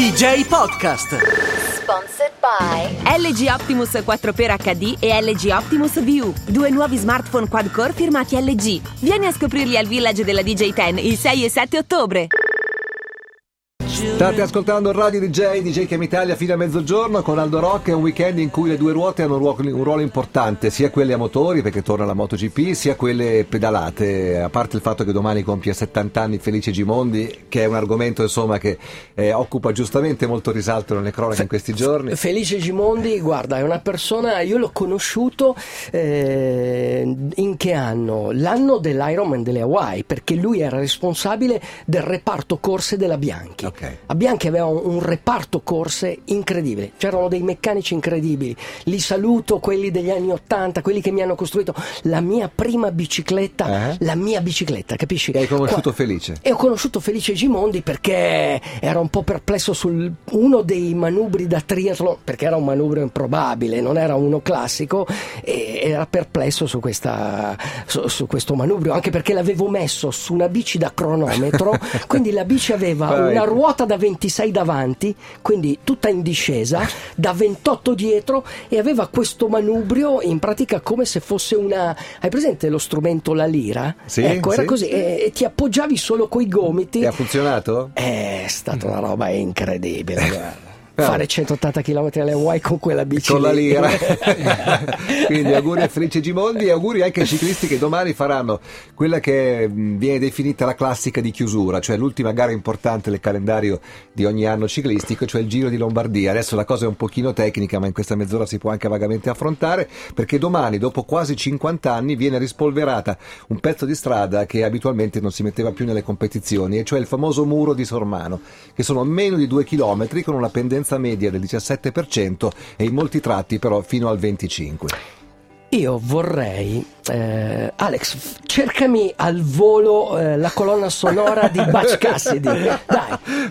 DJ Podcast. Sponsored by LG Optimus 4x HD e LG Optimus VU, due nuovi smartphone quad-core firmati LG. Vieni a scoprirli al Village della DJ 10 il 6 e 7 ottobre. State ascoltando Radio DJ, DJ Cam Italia fino a mezzogiorno con Aldo Rock, è un weekend in cui le due ruote hanno un ruolo, un ruolo importante, sia quelle a motori perché torna la MotoGP, sia quelle pedalate, a parte il fatto che domani compie 70 anni Felice Gimondi, che è un argomento insomma che eh, occupa giustamente molto risalto nelle cronache in questi giorni. Felice Gimondi, guarda, è una persona, io l'ho conosciuto eh, in che anno? L'anno dell'Ironman delle Hawaii, perché lui era responsabile del reparto corse della Bianchi. A Bianchi aveva un, un reparto corse incredibile, c'erano dei meccanici incredibili. Li saluto, quelli degli anni Ottanta, quelli che mi hanno costruito la mia prima bicicletta, Eh? la mia bicicletta, capisci? E hai conosciuto Qua- Felice? e ho conosciuto Felice Gimondi perché era un po' perplesso su uno dei manubri da triathlon, perché era un manubrio improbabile, non era uno classico, e era perplesso su, questa, su, su questo manubrio, anche perché l'avevo messo su una bici da cronometro, quindi la bici aveva una ruota da 26 davanti, quindi tutta in discesa, da 28 dietro e aveva questo manubrio in pratica come se fosse una... Hai presente lo strumento la lira? Sì, ecco, era sì. così e, e ti appoggiavi solo coi gomiti. E ha funzionato? È stata una roba incredibile. guarda. Fare 180 km alle Hawaii con quella bici. Con la lira. Quindi auguri a Felice Gimondi e auguri anche ai ciclisti che domani faranno quella che mh, viene definita la classica di chiusura, cioè l'ultima gara importante del calendario di ogni anno ciclistico, cioè il Giro di Lombardia. Adesso la cosa è un pochino tecnica, ma in questa mezz'ora si può anche vagamente affrontare, perché domani, dopo quasi 50 anni, viene rispolverata un pezzo di strada che abitualmente non si metteva più nelle competizioni, e cioè il famoso muro di Sormano, che sono meno di 2 km con una pendenza media del 17% e in molti tratti però fino al 25%. Io vorrei, eh, Alex, cercami al volo eh, la colonna sonora di Butch Cassidy. Dai,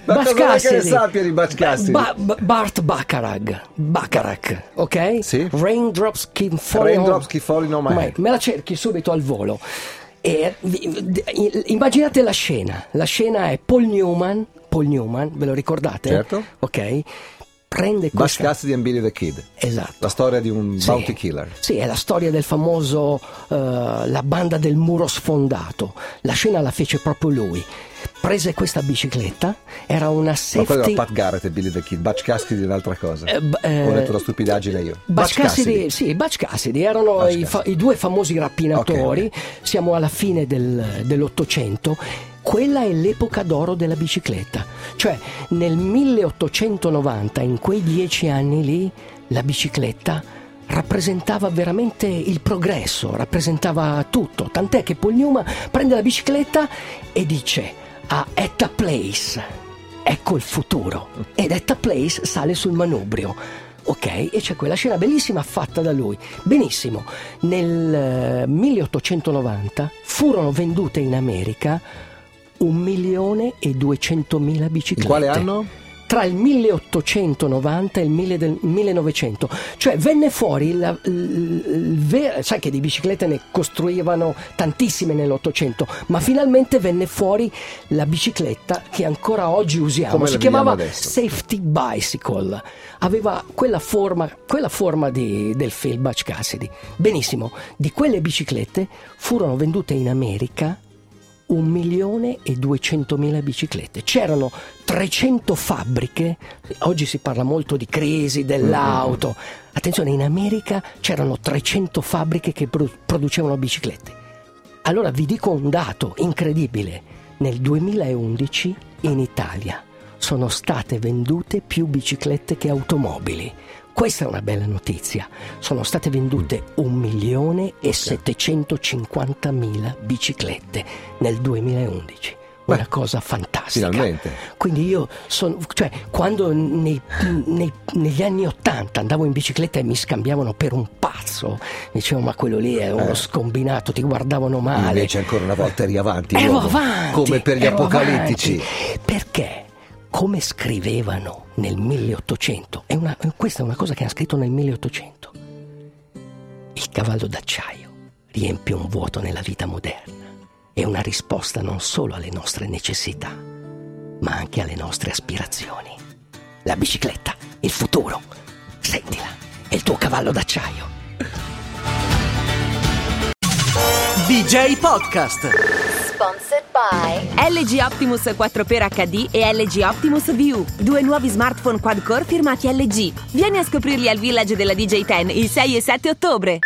Ma Butch vuoi che ne Cassidy. sappia di Butch Cassidy? Ba- Ba- Bart Bacharach, Bacharach, ok? Sì. Raindrops keep falling Raindrops on- keep falling on My- head. Me la cerchi subito al volo. E, immaginate la scena. La scena è Paul Newman, Paul Newman, ve lo ricordate? Certo. Ok. Prende questa... Cassidy and Billy the Kid. Esatto. La storia di un Sì. bounty killer. Sì, è la storia del famoso eh, La banda del muro sfondato. La scena la fece proprio lui. Prese questa bicicletta, era una Ma quello safety. era Pat Garrett e Billy the Kid. Butch Cassidy è un'altra cosa. Eh, eh, Ho detto la stupidaggine io. Butch Cassidy, sì, Butch Cassidy erano Butch i, fa- Cassidy. i due famosi rapinatori. Ok. Siamo alla fine del- dell'Ottocento. Quella è l'epoca d'oro della bicicletta. Cioè, nel 1890, in quei dieci anni lì, la bicicletta rappresentava veramente il progresso, rappresentava tutto. Tant'è che Paul Newman prende la bicicletta e dice a At a Place, ecco il futuro. Ed At a Place sale sul manubrio. Ok, e c'è quella scena bellissima fatta da lui. Benissimo, nel eh, 1890 furono vendute in America un milione e duecentomila In biciclette quale anno? Tra il 1890 e il mille del- 1900, cioè venne fuori la- il, il ver- sai che di biciclette ne costruivano tantissime nell'Ottocento, ma finalmente venne fuori la bicicletta che ancora oggi usiamo, Come si chiamava adesso? Safety Bicycle, aveva quella forma, quella forma di- del film Butch Cassidy. Benissimo, di quelle biciclette furono vendute in America un milione e duecentomila biciclette. C'erano 300 fabbriche, oggi si parla molto di crisi dell'auto. Attenzione, in America c'erano 300 fabbriche che pro- producevano biciclette. Allora vi dico un dato incredibile. Nel 2011 in Italia sono state vendute più biciclette che automobili. Questa è una bella notizia. Sono state vendute un milione e 750 mila biciclette nel 2011. Una cosa fantastica. finalmente. Quindi io sono, cioè, quando nei- nei- negli anni Ottanta andavo in bicicletta e mi scambiavano per un pazzo, dicevano ma quello lì è uno Eh. scombinato, ti guardavano male. Invece ancora una volta eri avanti. Ero uomo. avanti. Come per gli apocalittici. avanti. Perché? Come scrivevano nel 1800, è una- questa è una cosa che hanno scritto nel 1800. Il cavallo d'acciaio riempie un vuoto nella vita moderna. È una risposta non solo alle nostre necessità, ma anche alle nostre aspirazioni. La bicicletta, il futuro. Sentila, è il tuo cavallo d'acciaio. DJ Podcast. Sponsored by LG Optimus 4x HD e LG Optimus View, due nuovi smartphone quad-core firmati LG. Vieni a scoprirli al Village della DJ 10 il 6 e 7 ottobre.